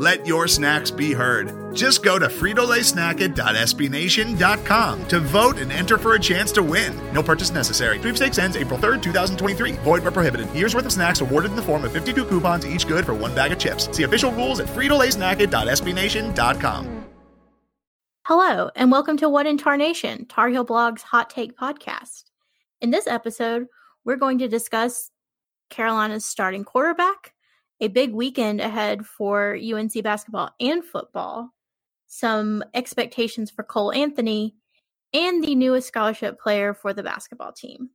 Let your snacks be heard. Just go to fritolaysnacket.sbnation.com to vote and enter for a chance to win. No purchase necessary. Sweepstakes ends April 3rd, 2023. Void where prohibited. Year's worth of snacks awarded in the form of 52 coupons, each good for one bag of chips. See official rules at fritolaysnacket.sbnation.com. Hello, and welcome to What in Tarnation, Tar Heel Blog's Hot Take Podcast. In this episode, we're going to discuss Carolina's starting quarterback, a big weekend ahead for UNC basketball and football, some expectations for Cole Anthony, and the newest scholarship player for the basketball team.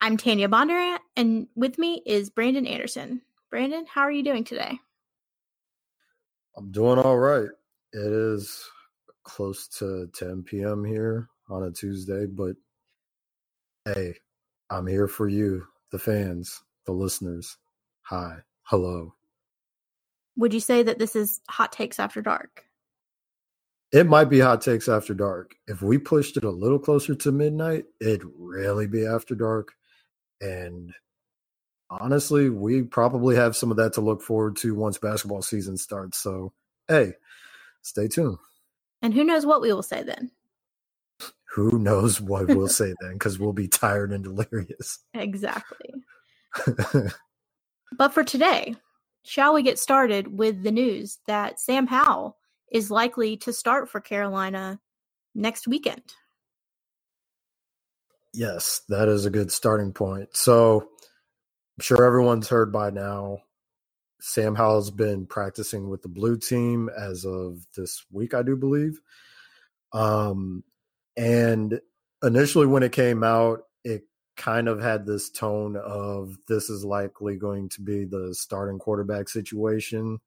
I'm Tanya Bondurant, and with me is Brandon Anderson. Brandon, how are you doing today? I'm doing all right. It is close to 10 p.m. here on a Tuesday, but hey, I'm here for you, the fans, the listeners. Hi. Hello. Would you say that this is hot takes after dark? It might be hot takes after dark. If we pushed it a little closer to midnight, it'd really be after dark. And honestly, we probably have some of that to look forward to once basketball season starts. So, hey, stay tuned. And who knows what we will say then? Who knows what we'll say then because we'll be tired and delirious. Exactly. But for today, shall we get started with the news that Sam Howell is likely to start for Carolina next weekend? Yes, that is a good starting point. So I'm sure everyone's heard by now. Sam Howell's been practicing with the blue team as of this week, I do believe. Um, and initially, when it came out, it kind of had this tone of this is likely going to be the starting quarterback situation.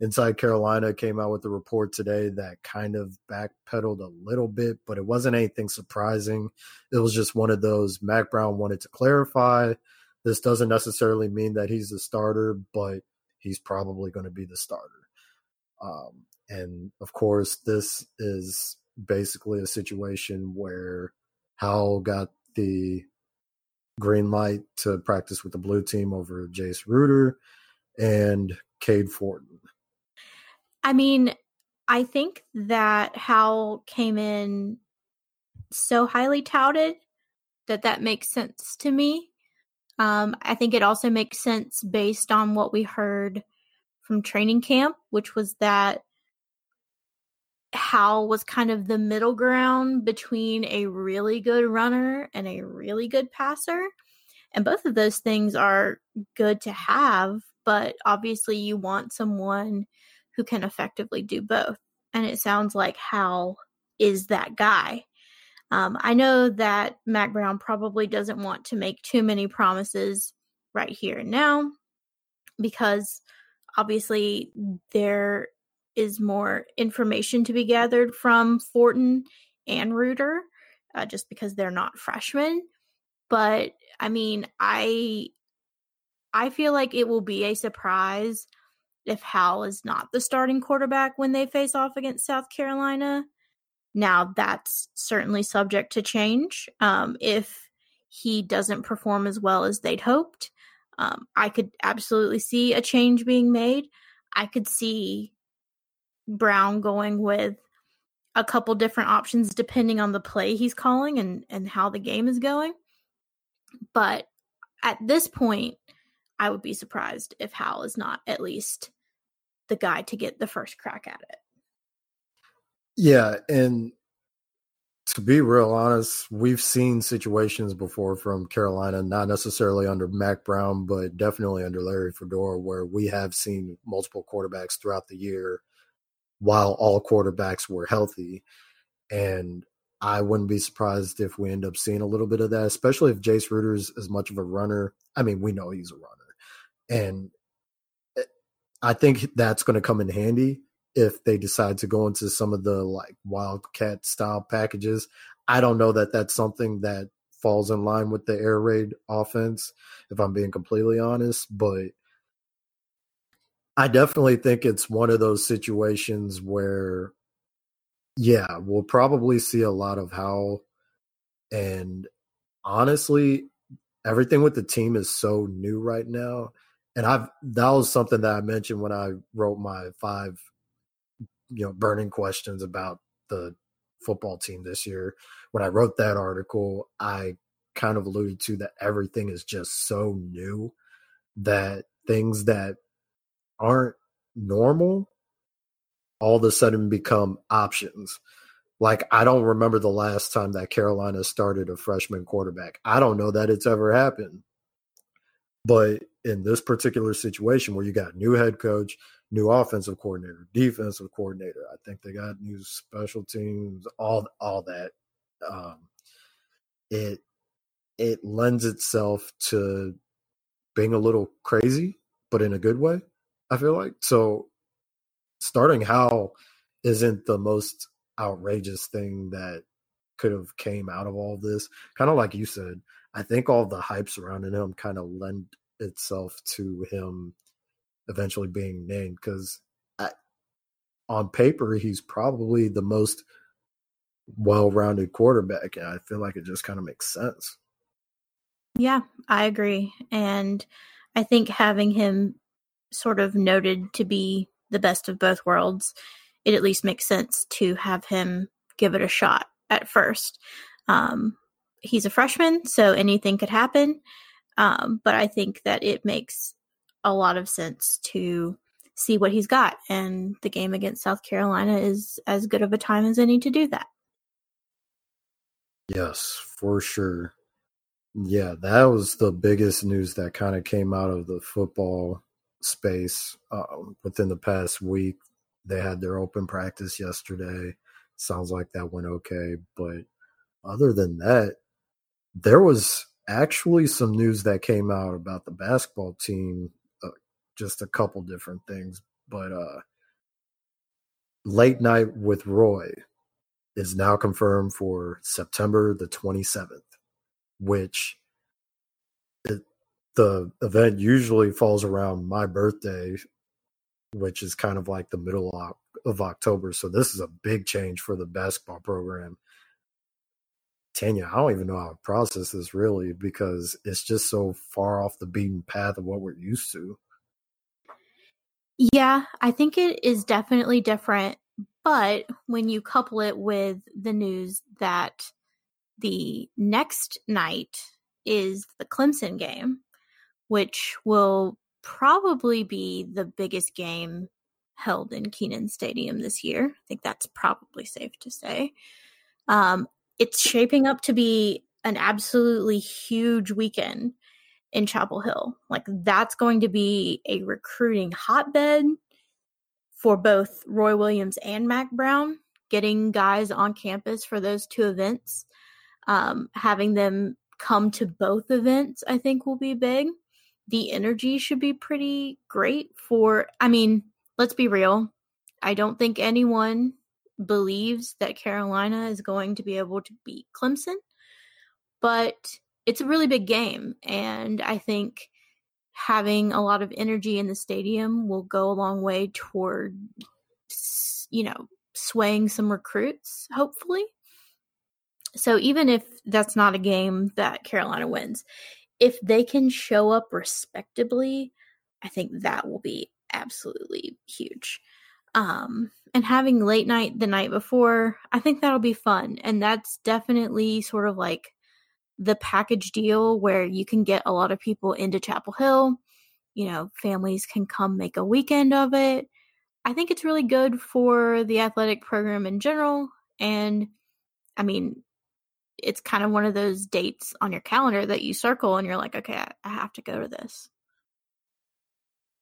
Inside Carolina came out with a report today that kind of backpedaled a little bit, but it wasn't anything surprising. It was just one of those Mack Brown wanted to clarify. This doesn't necessarily mean that he's the starter, but he's probably going to be the starter. Um, and of course, this is basically a situation where Howell got the green light to practice with the blue team over Jace Ruder and Cade Fortin. I mean, I think that Howell came in so highly touted that that makes sense to me. Um, I think it also makes sense based on what we heard from training camp, which was that Howell was kind of the middle ground between a really good runner and a really good passer. And both of those things are good to have, but obviously you want someone who can effectively do both. And it sounds like Howell is that guy. Um, I know that Mack Brown probably doesn't want to make too many promises right here and now because obviously there is more information to be gathered from Fortin and Ruder, uh, just because they're not freshmen. But I mean, I I feel like it will be a surprise if Howell is not the starting quarterback when they face off against South Carolina. Now that's certainly subject to change. Um, if he doesn't perform as well as they'd hoped, um, I could absolutely see a change being made. I could see Brown going with a couple different options depending on the play he's calling and and how the game is going. But at this point, I would be surprised if Howell is not at least the guy to get the first crack at it. Yeah, and to be real honest, we've seen situations before from Carolina, not necessarily under Mack Brown, but definitely under Larry Fedora, where we have seen multiple quarterbacks throughout the year while all quarterbacks were healthy. And I wouldn't be surprised if we end up seeing a little bit of that, especially if Jace Ruder's as much of a runner. I mean, we know he's a runner. And eh, I think that's going to come in handy if they decide to go into some of the like wildcat style packages. I don't know that that's something that falls in line with the air raid offense, if I'm being completely honest. But I definitely think it's one of those situations where, yeah, we'll probably see a lot of Howell. And honestly, everything with the team is so new right now. And I've that was something that I mentioned when I wrote my five, you know, burning questions about the football team this year. When I wrote that article, I kind of alluded to that everything is just so new that things that aren't normal all of a sudden become options. Like I don't remember the last time that Carolina started a freshman quarterback. I don't know that it's ever happened. But in this particular situation where you got new head coach, new offensive coordinator, defensive coordinator, I think they got new special teams, all all that. Um, it it lends itself to being a little crazy, but in a good way. I feel like so. Starting Howell isn't the most outrageous thing that could have came out of all of this. Kind of like you said, I think all the hype surrounding him kind of lend itself to him eventually being named because on paper he's probably the most well-rounded quarterback and i feel like it just kind of makes sense yeah i agree and i think having him sort of noted to be the best of both worlds it at least makes sense to have him give it a shot at first um, he's a freshman so anything could happen um, but I think that it makes a lot of sense to see what he's got. And the game against South Carolina is as good of a time as any to do that. Yes, for sure. Yeah, that was the biggest news that kind of came out of the football space uh, within the past week. They had their open practice yesterday. Sounds like that went okay. But other than that, there was actually some news that came out about the basketball team, uh, just a couple different things, but uh, late night with Roy is now confirmed for September the 27th, which it, the event usually falls around my birthday, which is kind of like the middle of, October. So this is a big change for the basketball program Tanya, I don't even know how to process this really because it's just so far off the beaten path of what we're used to. Yeah, I think it is definitely different. But when you couple it with the news that the next night is the Clemson game, which will probably be the biggest game held in Kenan Stadium this year. I think that's probably safe to say. Um, it's shaping up to be an absolutely huge weekend in Chapel Hill. Like that's going to be a recruiting hotbed for both Roy Williams and Mack Brown, getting guys on campus for those two events. Um, having them come to both events, I think, will be big. The energy should be pretty great for, I mean, let's be real. I don't think anyone believes that Carolina is going to be able to beat Clemson, but it's a really big game. And I think having a lot of energy in the stadium will go a long way toward, you know, swaying some recruits, hopefully. So even if that's not a game that Carolina wins, if they can show up respectably, I think that will be absolutely huge. Um, and having late night the night before, I think that'll be fun. And that's definitely sort of like the package deal where you can get a lot of people into Chapel Hill. You know, families can come make a weekend of it. I think it's really good for the athletic program in general. And I mean, it's kind of one of those dates on your calendar that you circle and you're like, okay, I, have to go to this.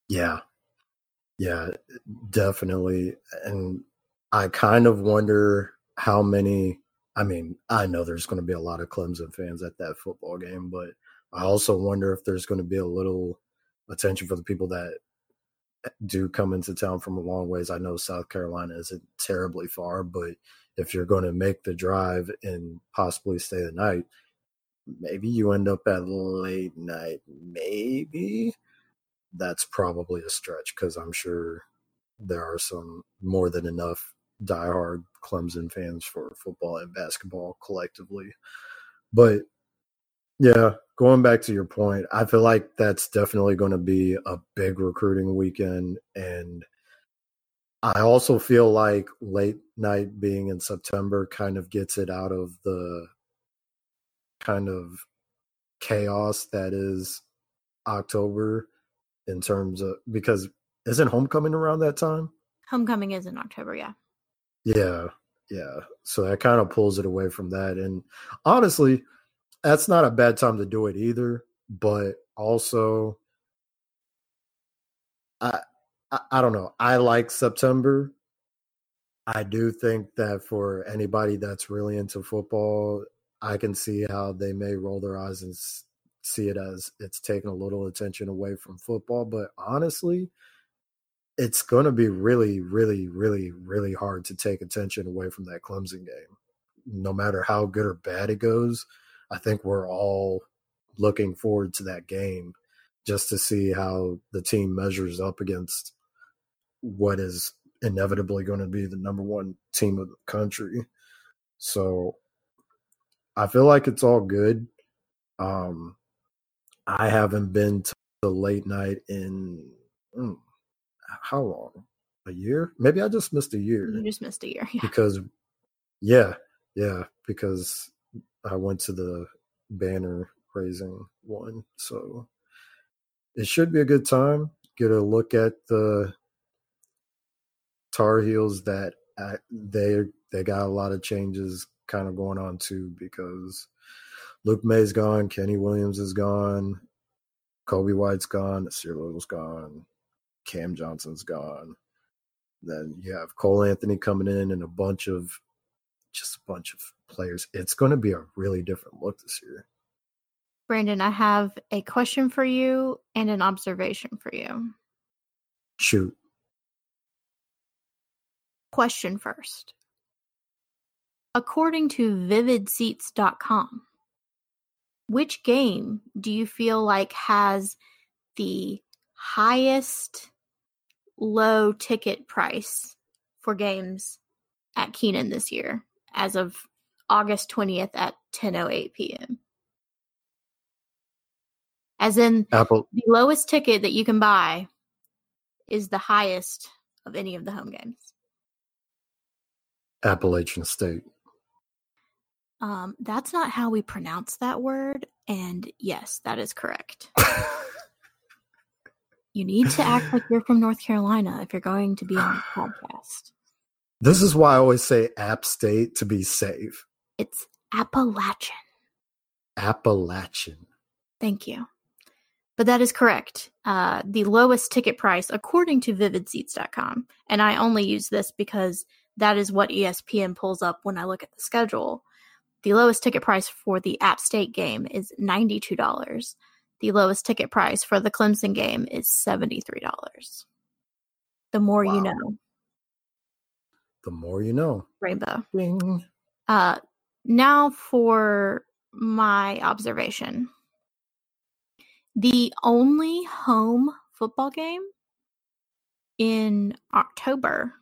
Yeah, yeah, definitely. And I kind of wonder how many. I mean, I know there's going to be a lot of Clemson fans at that football game, but I also wonder if there's going to be a little attention for the people that eh, do come into town from a long ways. I know South Carolina isn't terribly far, but if you're going to make the drive and possibly stay the night, maybe you end up at late night. Maybe that's probably a stretch because I'm sure there are some more than enough diehard Clemson fans for football and basketball collectively. But yeah, going back to your point, I feel like that's definitely going to be a big recruiting weekend. And I also feel like late night being in September kind of gets it out of the kind of chaos that is October in terms of because isn't homecoming around that time? Homecoming is in October, yeah. Yeah, yeah. So that kind of pulls it away from that. And honestly, that's not a bad time to do it either. But also, I, I, I don't know. I like September. I do think that for anybody that's really into football, I can see how they may roll their eyes and see it as it's taking a little attention away from football. But honestly, it's going to be really, really, really, really hard to take attention away from that Clemson game. No matter how good or bad it goes, I think we're all looking forward to that game just to see how the team measures up against what is inevitably going to be the number one team of the country. So I feel like it's all good. Um, I haven't been to the late night in mm, how long? A year? Maybe I just missed a year. You just missed a year. Yeah. Because yeah, yeah, because I went to the banner raising one. So it should be a good time. Get a look at the Tar Heels that they they got a lot of changes kind of going on too because Luke Maye's gone, Kenny Williams is gone, Coby White's gone, Nassir Little's gone, Cam Johnson's gone. Then you have Cole Anthony coming in and a bunch of just a bunch of players. It's going to be a really different look this year. Brandon, I have a question for you and an observation for you. Shoot. Question first. According to vividseats.com, which game do you feel like has the highest low ticket price for games at Kenan this year as of August 20th at 10:08 p.m. As in Apple the lowest ticket that you can buy is the highest of any of the home games. Appalachian State. Um, that's not how we pronounce that word, and yes, that is correct. You need to act like you're from North Carolina if you're going to be on the podcast. This is why I always say App State to be safe. It's Appalachian. Appalachian. Thank you. But that is correct. Uh, the lowest ticket price, according to vividseats.com, and I only use this because that is what ESPN pulls up when I look at the schedule. The lowest ticket price for the App State game is $92. The lowest ticket price for the Clemson game is $73. The more wow. you know. The more you know. Rainbow. Bing. Uh, now for my observation. The only home football game in October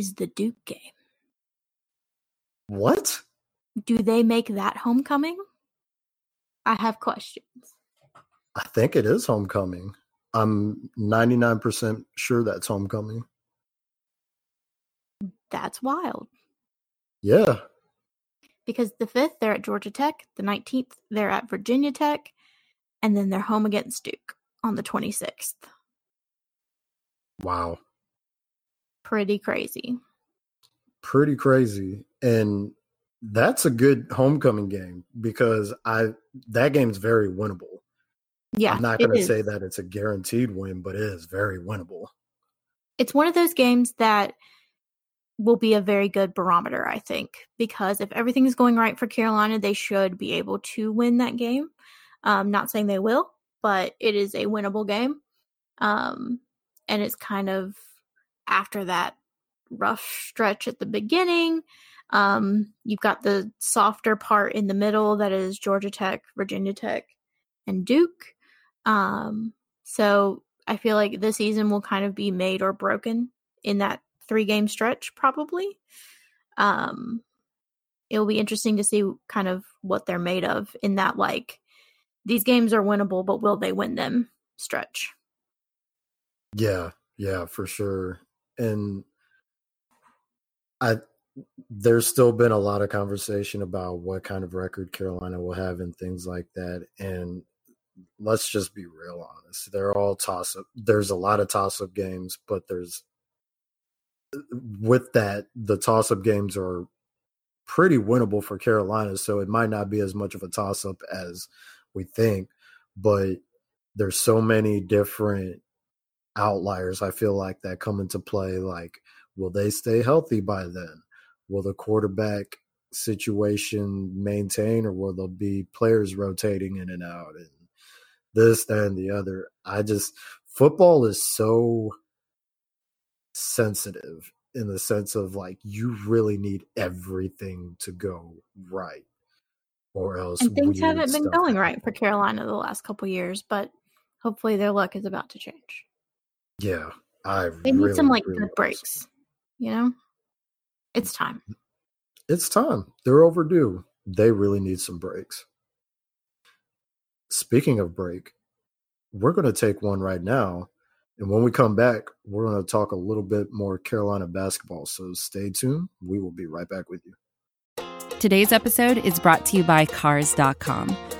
is the Duke game. What? Do they make that homecoming? I have questions. I think it is homecoming. I'm 99% sure that's homecoming. That's wild. Yeah. Because the 5th, they're at Georgia Tech. The 19th, they're at Virginia Tech. And then they're home against Duke on the 26th. Wow. Pretty crazy. Pretty crazy. And that's a good homecoming game because I that game's very winnable. Yeah. I'm not going to say that it's a guaranteed win, but it is very winnable. It's one of those games that will be a very good barometer, I think, because if everything is going right for Carolina, they should be able to win that game. Um, not saying they will, but it is a winnable game. Um, and it's kind of after that rough stretch at the beginning. Um, you've got the softer part in the middle that is Georgia Tech, Virginia Tech, and Duke. Um, so I feel like the season will kind of be made or broken in that three game stretch, probably. Um, it'll be interesting to see kind of what they're made of in that, like, these games are winnable, but will they win them stretch? Yeah, yeah, for sure. And I there's still been a lot of conversation about what kind of record Carolina will have and things like that. And let's just be real honest. They're all toss up. There's a lot of toss up games, but there's with that, the toss up games are pretty winnable for Carolina. So it might not be as much of a toss up as we think, but there's so many different outliers I feel like that come into play. Like, will they stay healthy by then? Will the quarterback situation maintain, or will there be players rotating in and out and this, that, and the other? I just football is so sensitive in the sense of like you really need everything to go right or else and things haven't been going right for carolina the last couple years but hopefully their luck is about to change yeah i they really, need some like really good breaks you know it's time it's time they're overdue they really need some breaks speaking of break we're going to take one right now and when we come back, we're going to talk a little bit more Carolina basketball. So stay tuned. We will be right back with you. Today's episode is brought to you by Cars.com.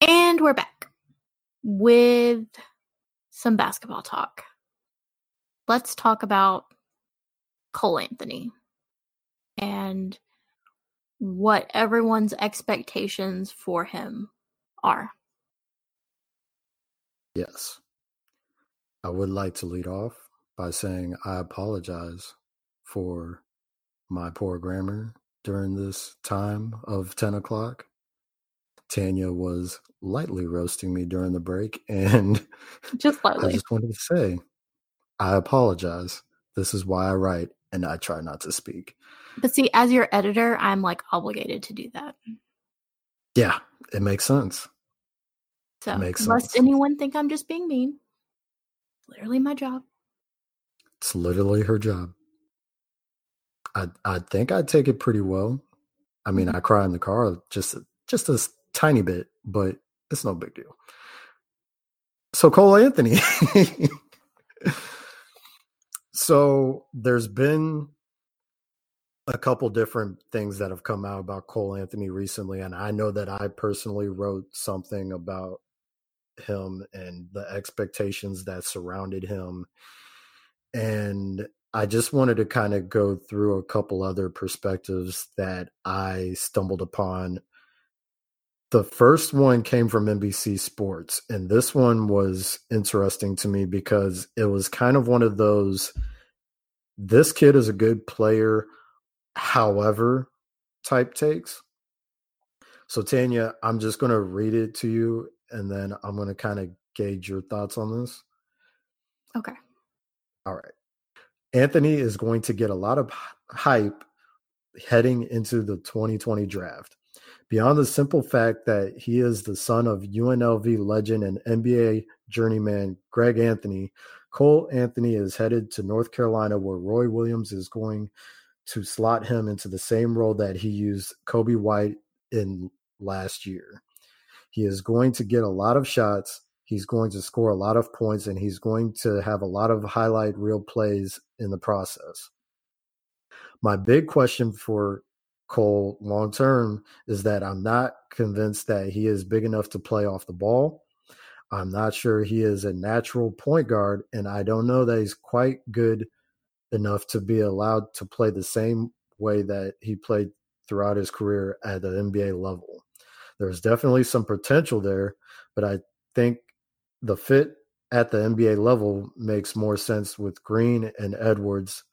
And we're back with some basketball talk. Let's talk about Cole Anthony and what everyone's expectations for him are. Yes. I would like to lead off by saying I apologize for my poor grammar during this time of 10 o'clock. Tanya was lightly roasting me during the break, and just lightly. I just wanted to say, I apologize. This is why I write, and I try not to speak. But see, as your editor, I'm like obligated to do that. Yeah, it makes sense. So, it makes lest sense. anyone think I'm just being mean, literally my job. It's literally her job. I I think I take it pretty well. I mean, mm-hmm. I cry in the car just just a tiny bit, but it's no big deal. So Cole Anthony. so there's been a couple different things that have come out about Cole Anthony recently, and I know that I personally wrote something about him and the expectations that surrounded him. And I just wanted to kind of go through a couple other perspectives that I stumbled upon the first one came from NBC Sports, and this one was interesting to me because it was kind of one of those this kid is a good player, however, type takes. So, Tanya, I'm just going to read it to you and then I'm going to kind of gauge your thoughts on this. Okay. All right. Anthony is going to get a lot of hype heading into the 2020 draft. Beyond the simple fact that he is the son of UNLV legend and NBA journeyman Greg Anthony, Cole Anthony is headed to North Carolina, where Roy Williams is going to slot him into the same role that he used Coby White in last year. He is going to get a lot of shots. He's going to score a lot of points, and he's going to have a lot of highlight reel plays in the process. My big question for Cole long term is that I'm not convinced that he is big enough to play off the ball. I'm not sure he is a natural point guard, and I don't know that he's quite good enough to be allowed to play the same way that he played throughout his career at the NBA level. There's definitely some potential there, but I think the fit at the NBA level makes more sense with Green and Edwards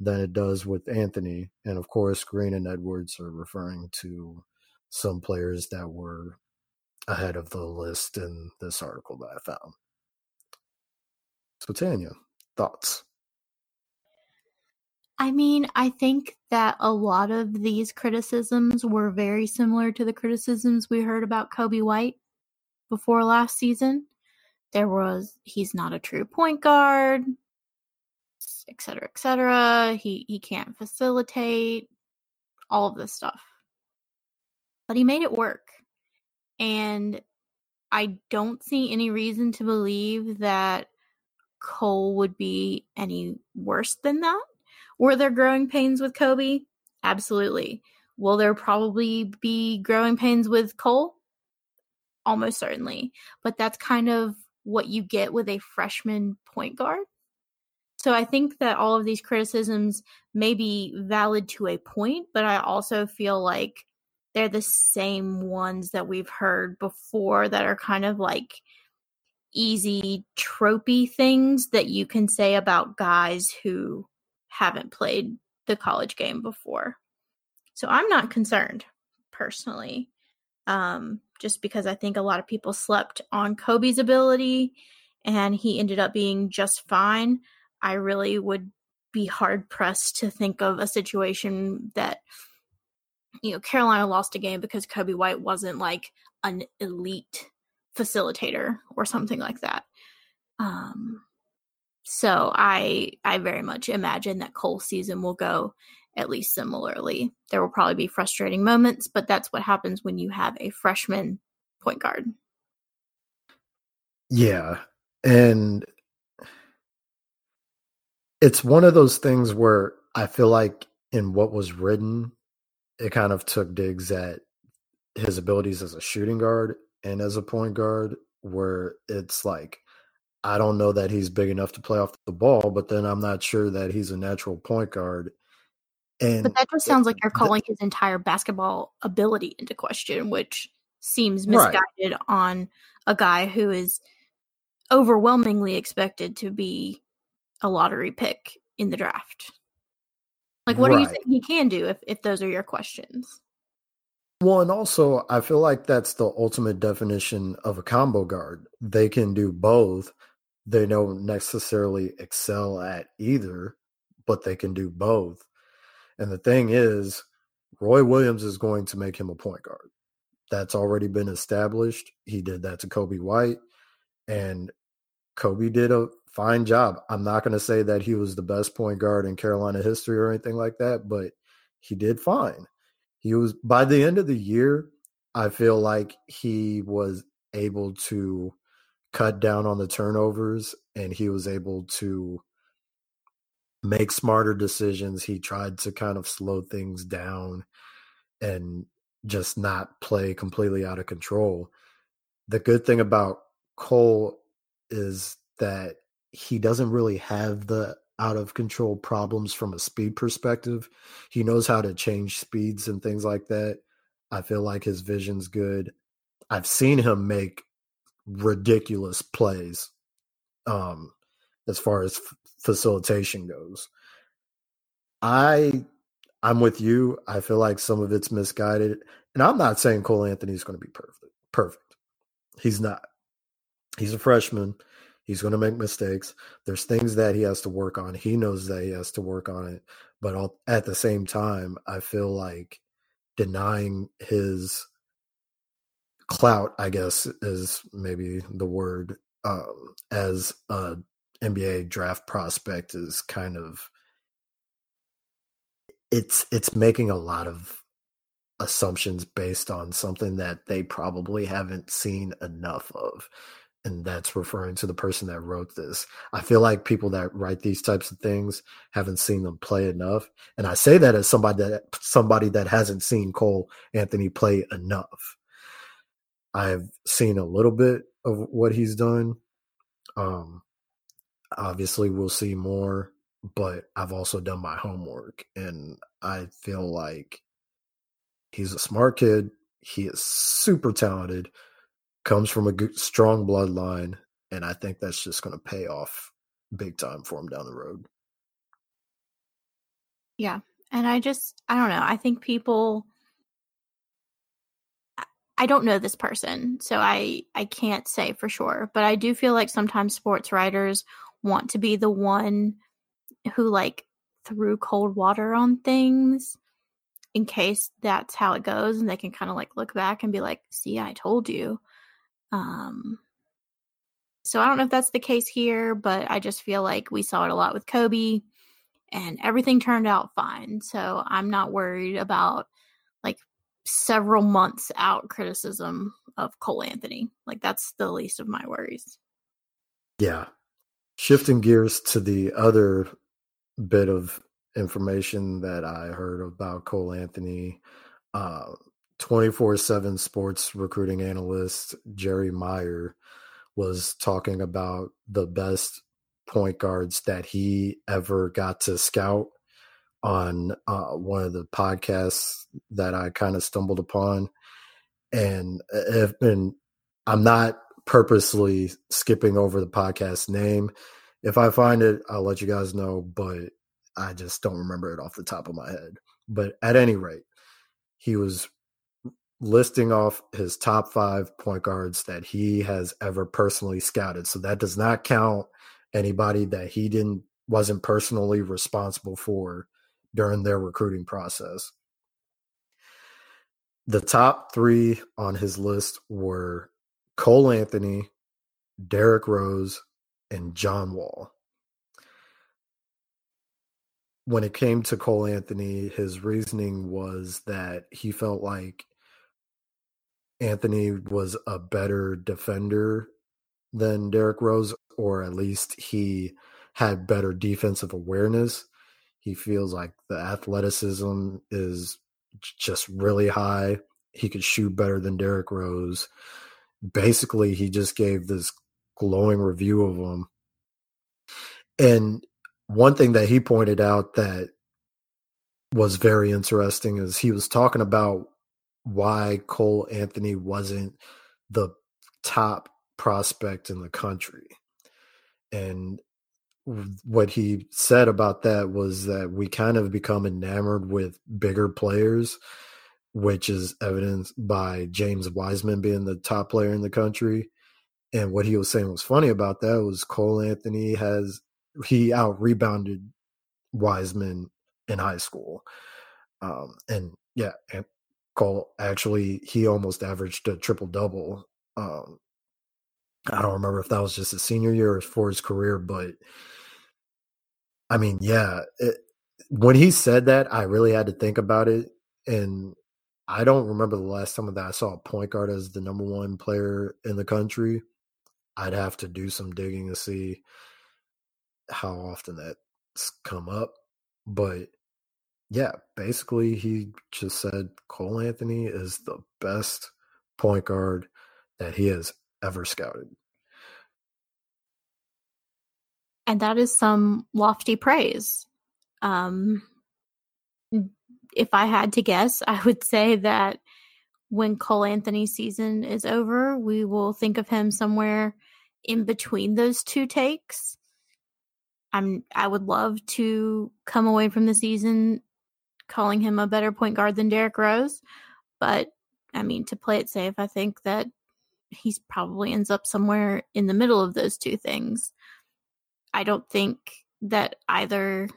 than it does with Anthony. And of course, Green and Edwards are referring to some players that were ahead of the list in this article that I found. So, Tanya, thoughts? I mean, I think that a lot of these criticisms were very similar to the criticisms we heard about Coby White before last season. There was he's not a true point guard, et cetera, et cetera. He he can't facilitate all of this stuff. But he made it work. And I don't see any reason to believe that Cole would be any worse than that. Were there growing pains with Coby? Absolutely. Will there probably be growing pains with Cole? Almost certainly. But that's kind of what you get with a freshman point guard. So I think that all of these criticisms may be valid to a point, but I also feel like they're the same ones that we've heard before that are kind of like easy tropey things that you can say about guys who haven't played the college game before. So I'm not concerned personally. Um, just because I think a lot of people slept on Coby's ability and he ended up being just fine. I really would be hard pressed to think of a situation that you know Carolina lost a game because Coby White wasn't like an elite facilitator or something like that. Um, so I I very much imagine that Cole's season will go at least similarly. There will probably be frustrating moments, but that's what happens when you have a freshman point guard. Yeah. And it's one of those things where I feel like in what was written, it kind of took digs at his abilities as a shooting guard and as a point guard, where it's like I don't know that he's big enough to play off the ball, but then I'm not sure that he's a natural point guard. And but that just sounds like you're calling his entire basketball ability into question, which seems misguided right. on a guy who is overwhelmingly expected to be a lottery pick in the draft. Like, what right. do you think he can do if, if those are your questions? Well, and also, I feel like that's the ultimate definition of a combo guard. They can do both, they don't necessarily excel at either, but they can do both. And the thing is, Roy Williams is going to make him a point guard. That's already been established. He did that to Coby White, and Coby did a fine job. I'm not going to say that he was the best point guard in Carolina history or anything like that, but he did fine. He was by the end of the year, I feel like he was able to cut down on the turnovers and he was able to make smarter decisions. He tried to kind of slow things down and just not play completely out of control. The good thing about Cole is that he doesn't really have the out of control problems from a speed perspective. He knows how to change speeds and things like that. I feel like his vision's good. I've seen him make ridiculous plays um, as far as f- facilitation goes. I I'm with you. I feel like some of it's misguided, and I'm not saying Cole Anthony's going to be perfect. Perfect. He's not. He's a freshman. He's going to make mistakes. There's things that he has to work on. He knows that he has to work on it, but at the same time, I feel like denying his clout, I guess, is maybe the word, um, as a NBA draft prospect is kind of it's it's making a lot of assumptions based on something that they probably haven't seen enough of and that's referring to the person that wrote this. I feel like people that write these types of things haven't seen them play enough, and I say that as somebody that somebody that hasn't seen Cole Anthony play enough. I've seen a little bit of what he's done. Um, obviously, we'll see more, but I've also done my homework, and I feel like he's a smart kid. He is super talented, comes from a good, strong bloodline, and I think that's just going to pay off big time for him down the road. Yeah. And I just, I don't know. I think people, I don't know this person, so I I can't say for sure, but I do feel like sometimes sports writers want to be the one who like threw cold water on things in case that's how it goes and they can kind of like look back and be like, "See, I told you." Um so I don't know if that's the case here, but I just feel like we saw it a lot with Coby and everything turned out fine. So I'm not worried about like several months out criticism of Cole Anthony. Like that's the least of my worries. Yeah. Shifting gears to the other bit of information that I heard about Cole Anthony, uh 24/7 sports recruiting analyst Jerry Meyer was talking about the best point guards that he ever got to scout on uh, one of the podcasts that I kind of stumbled upon, and have been. I'm not purposely skipping over the podcast name. If I find it, I'll let you guys know, but I just don't remember it off the top of my head. But at any rate, he was listing off his top five point guards that he has ever personally scouted. So that does not count anybody that he didn't wasn't personally responsible for during their recruiting process. The top three on his list were Cole Anthony, Derrick Rose, and John Wall. When it came to Cole Anthony, his reasoning was that he felt like Anthony was a better defender than Derrick Rose, or at least he had better defensive awareness. He feels like the athleticism is just really high. He could shoot better than Derrick Rose. Basically, he just gave this glowing review of him. And one thing that he pointed out that was very interesting is he was talking about why Cole Anthony wasn't the top prospect in the country. And what he said about that was that we kind of become enamored with bigger players, which is evidenced by James Wiseman being the top player in the country. And what he was saying was funny about that was Cole Anthony has he out rebounded Wiseman in high school. Um, and yeah, Cole actually he almost averaged a triple double. Um, I don't remember if that was just his senior year or for his career, but I mean, yeah, it, when he said that, I really had to think about it, and I don't remember the last time that I saw a point guard as the number one player in the country. I'd have to do some digging to see how often that's come up, but yeah, basically he just said Cole Anthony is the best point guard that he has ever scouted. and that is some lofty praise. Um, if I had to guess, I would say that when Cole Anthony's season is over, we will think of him somewhere in between those two takes. I'm I would love to come away from the season calling him a better point guard than Derrick Rose, but I mean to play it safe, I think that he's probably ends up somewhere in the middle of those two things. I don't think that either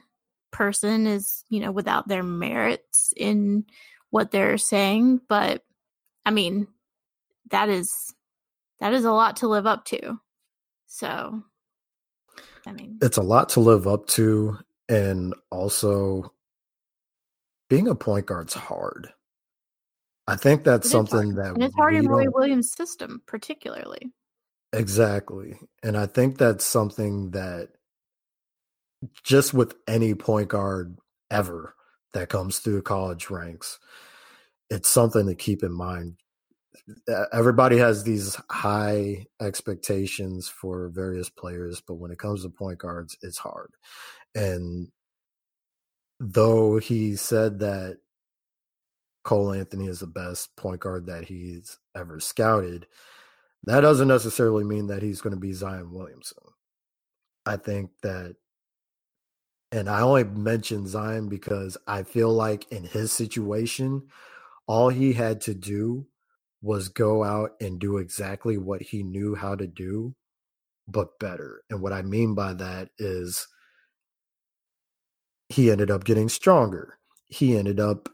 person is, you know, without their merits in what they're saying, but I mean, that is that is a lot to live up to. So, I mean, it's a lot to live up to and also being a point guard's hard. I think that's something that and it's hard in Roy Williams' system, particularly. Exactly. And I think that's something that just with any point guard ever that comes through college ranks, it's something to keep in mind. everybody has these high expectations for various players, but when it comes to point guards, it's hard. And though he said that Cole Anthony is the best point guard that he's ever scouted, that doesn't necessarily mean that he's going to be Zion Williamson. I think that, and I only mention Zion because I feel like in his situation, all he had to do was go out and do exactly what he knew how to do, but better. And what I mean by that is he ended up getting stronger. He ended up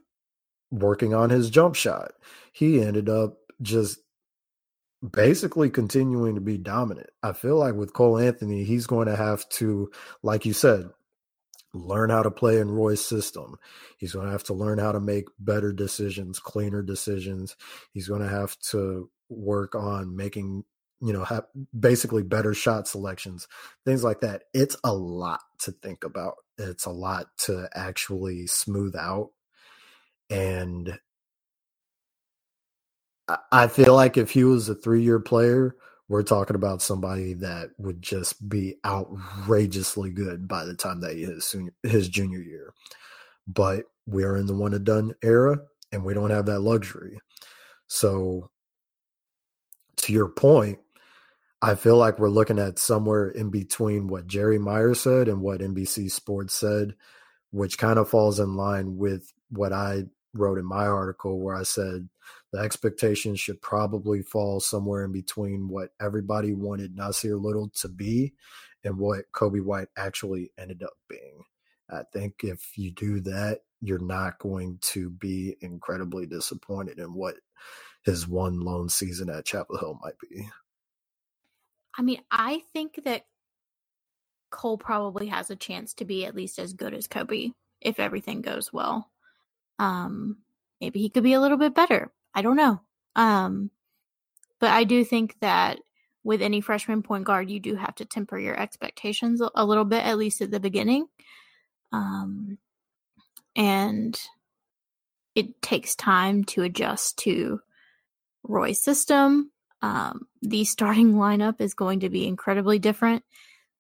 working on his jump shot. He ended up just basically continuing to be dominant. I feel like with Cole Anthony, he's going to have to, like you said, learn how to play in Roy's system. He's going to have to learn how to make better decisions, cleaner decisions. He's going to have to work on making, you know, have basically better shot selections, things like that. It's a lot to think about. It's a lot to actually smooth out. And I feel like if he was a three year player, we're talking about somebody that would just be outrageously good by the time that he is his junior year. But we are in the one and done era, and we don't have that luxury. So, to your point, I feel like we're looking at somewhere in between what Jerry Meyer said and what NBC Sports said, which kind of falls in line with what I wrote in my article, where I said the expectations should probably fall somewhere in between what everybody wanted Nassir Little to be and what Coby White actually ended up being. I think if you do that, you're not going to be incredibly disappointed in what his one lone season at Chapel Hill might be. I mean, I think that Cole probably has a chance to be at least as good as Coby if everything goes well. Um, maybe he could be a little bit better, I don't know. Um, but I do think that with any freshman point guard, you do have to temper your expectations a little bit, at least at the beginning. Um, and it takes time to adjust to Roy's system. Um, the starting lineup is going to be incredibly different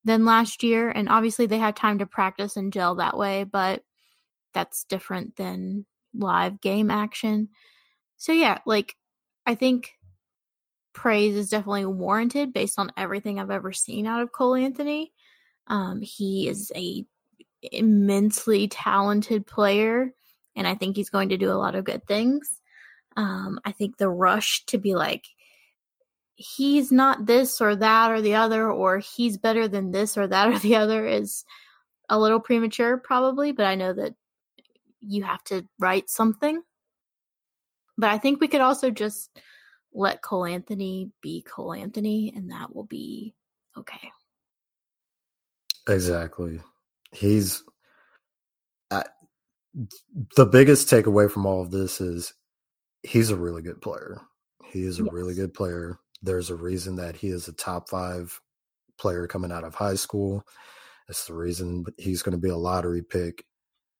than last year. And obviously, they have time to practice and gel that way, but that's different than live game action. So yeah, like I think praise is definitely warranted based on everything I've ever seen out of Cole Anthony. Um, he is a immensely talented player, and I think he's going to do a lot of good things. Um, I think the rush to be like, he's not this or that or the other, or he's better than this or that or the other is a little premature, probably, but I know that you have to write something. But I think we could also just let Cole Anthony be Cole Anthony, and that will be okay. Exactly. He's uh, the biggest takeaway from all of this is he's a really good player. He is a yes. really good player. There's a reason that he is a top five player coming out of high school. It's the reason he's going to be a lottery pick.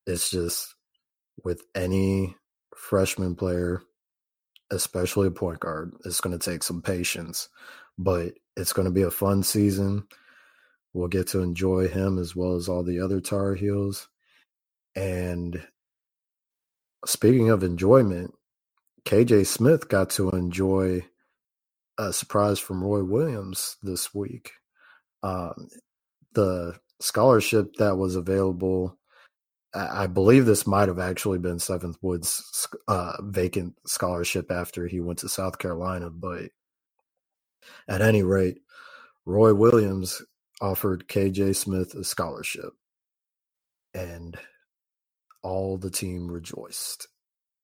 It's just with any freshman player, especially a point guard, it's going to take some patience, but it's going to be a fun season. We'll get to enjoy him as well as all the other Tar Heels. And speaking of enjoyment, KJ Smith got to enjoy a surprise from Roy Williams this week. Um, the scholarship that was available I believe this might have actually been Seventh Woods' uh, vacant scholarship after he went to South Carolina. But at any rate, Roy Williams offered KJ Smith a scholarship, and all the team rejoiced.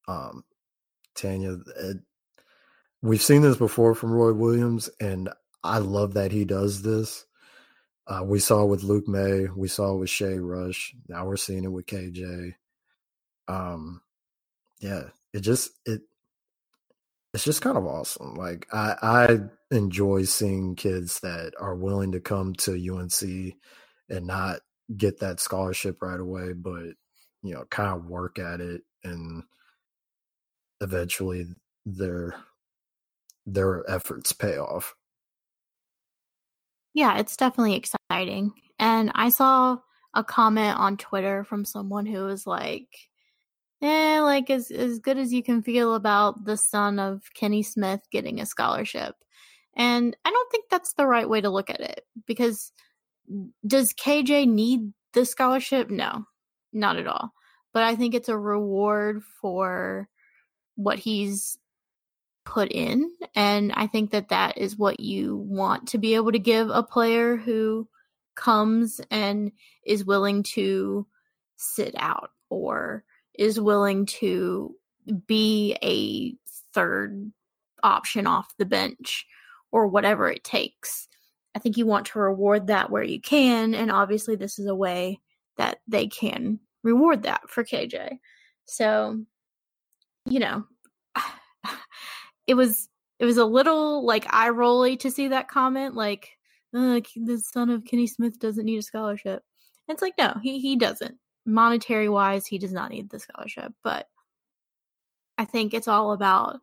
Um, Tanya, it, we've seen this before from Roy Williams, and I love that he does this. Uh, we saw with Luke Maye, we saw with Shea Rush. Now we're seeing it with KJ. Um, yeah, it just it it's just kind of awesome. Like I I enjoy seeing kids that are willing to come to UNC and not get that scholarship right away, but you know, kind of work at it and eventually they're their efforts pay off. Yeah, it's definitely exciting. And I saw a comment on Twitter from someone who was like, eh, like as as good as you can feel about the son of Kenny Smith getting a scholarship. And I don't think that's the right way to look at it because does KJ need the scholarship? No, not at all. But I think it's a reward for what he's put in. And I think that that is what you want to be able to give a player who comes and is willing to sit out or is willing to be a third option off the bench or whatever it takes. I think you want to reward that where you can. And obviously, this is a way that they can reward that for KJ. So, you know, it was it was a little like eye rolly to see that comment like the son of Kenny Smith doesn't need a scholarship. And it's like no, he he doesn't. Monetary wise, he does not need the scholarship, but I think it's all about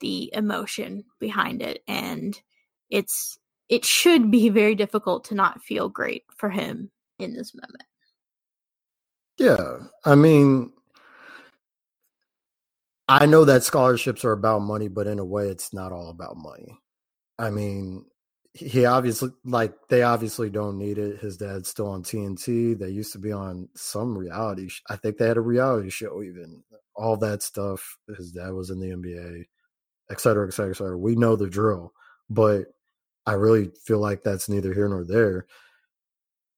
the emotion behind it and it's it should be very difficult to not feel great for him in this moment. Yeah. I mean, I know that scholarships are about money, but in a way, it's not all about money. I mean, he obviously, like, they obviously don't need it. His dad's still on TNT. They used to be on some reality. Sh- I think they had a reality show, even all that stuff. His dad was in the NBA, et cetera, et cetera, et cetera. We know the drill, but I really feel like that's neither here nor there.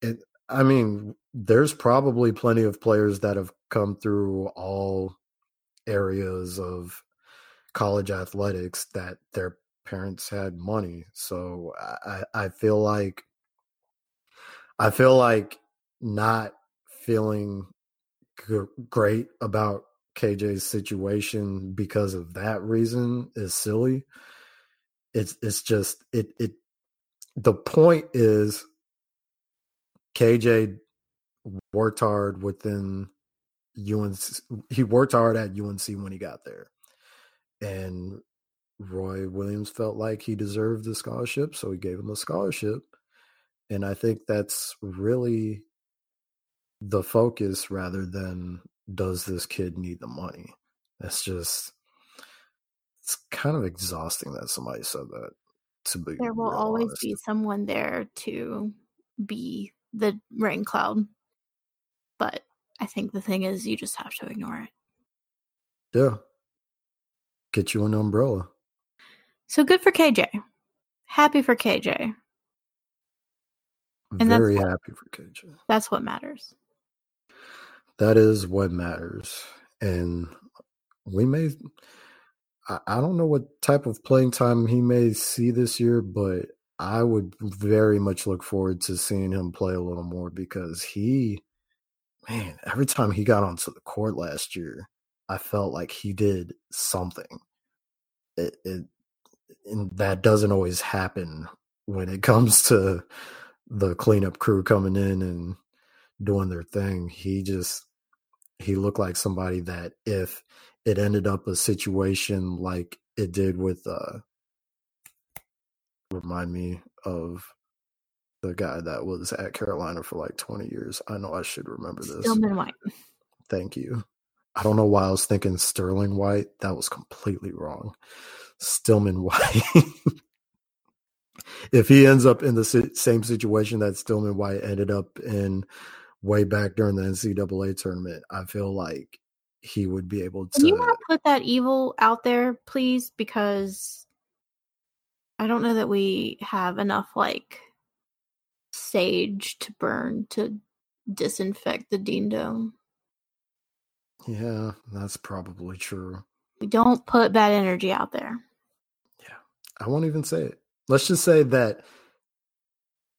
It, I mean, there's probably plenty of players that have come through all areas of college athletics that their parents had money. So I, I feel like I feel like not feeling g- great about KJ's situation because of that reason is silly. It's it's just it it the point is KJ worked hard within UNC. He worked hard at UNC when he got there, and Roy Williams felt like he deserved the scholarship, so he gave him a scholarship. And I think that's really the focus rather than does this kid need the money. That's just it's kind of exhausting that somebody said that. To be there will always honest. be someone there to be the rain cloud. But I think the thing is, you just have to ignore it. Yeah. Get you an umbrella. So good for KJ. Happy for KJ. And Very that's happy for KJ. That's what matters. That is what matters. And we may, I, I don't know what type of playing time he may see this year, but I would very much look forward to seeing him play a little more because he, man, every time he got onto the court last year, I felt like he did something. It, it and that doesn't always happen when it comes to the cleanup crew coming in and doing their thing. He just he looked like somebody that if it ended up a situation like it did with uh remind me of the guy that was at Carolina for like 20 years. I know I should remember this. Stillman White. Thank you. I don't know why I was thinking Sterling White. That was completely wrong. Stillman White. if he ends up in the same situation that Stillman White ended up in way back during the NCAA tournament, I feel like he would be able to. Can you not put that evil out there, please? Because I don't know that we have enough like sage to burn to disinfect the Dean Dome. Yeah, that's probably true. We don't put bad energy out there. Yeah. I won't even say it. Let's just say that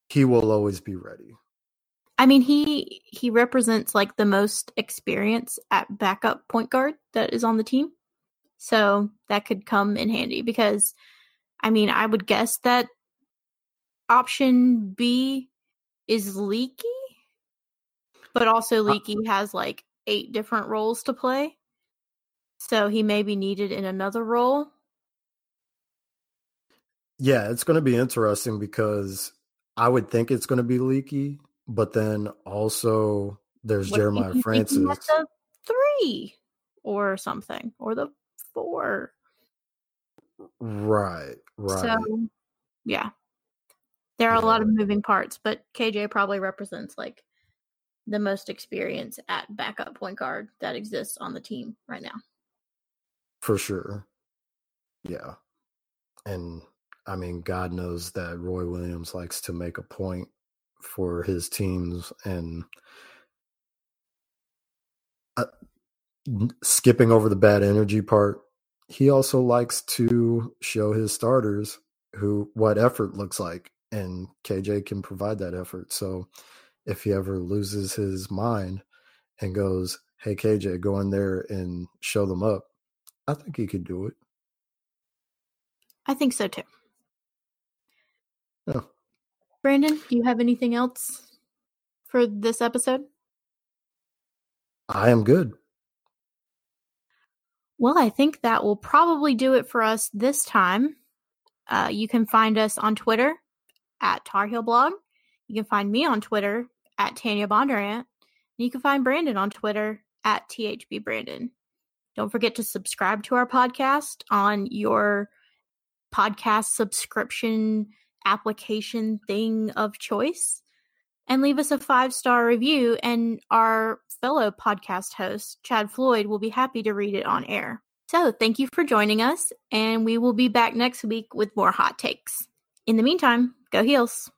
he will always be ready. I mean, he he represents like the most experience at backup point guard that is on the team. So that could come in handy because I mean, I would guess that option B is Leaky, but also Leaky uh, has like eight different roles to play. So he may be needed in another role. Yeah, it's going to be interesting because I would think it's going to be Leaky, but then also there's What Jeremiah if you think he Francis. the three or something or the four? Right, right. So, yeah, there are a lot of moving parts, but KJ probably represents like the most experience at backup point guard that exists on the team right now. For sure. Yeah. And I mean, God knows that Roy Williams likes to make a point for his teams and uh, skipping over the bad energy part, he also likes to show his starters who what effort looks like and KJ can provide that effort. So if he ever loses his mind and goes, "Hey KJ, go in there and show them up." I think he could do it. I think so too. Yeah. Brandon, do you have anything else for this episode? I am good. Well, I think that will probably do it for us this time. Uh, you can find us on Twitter at Tar Heel Blog. You can find me on Twitter at Tanya Bondurant. And you can find Brandon on Twitter at THB Brandon. Don't forget to subscribe to our podcast on your podcast subscription application thing of choice and leave us a five star review. And our fellow podcast host, Chad Floyd, will be happy to read it on air. So thank you for joining us, and we will be back next week with more hot takes. In the meantime, go heels.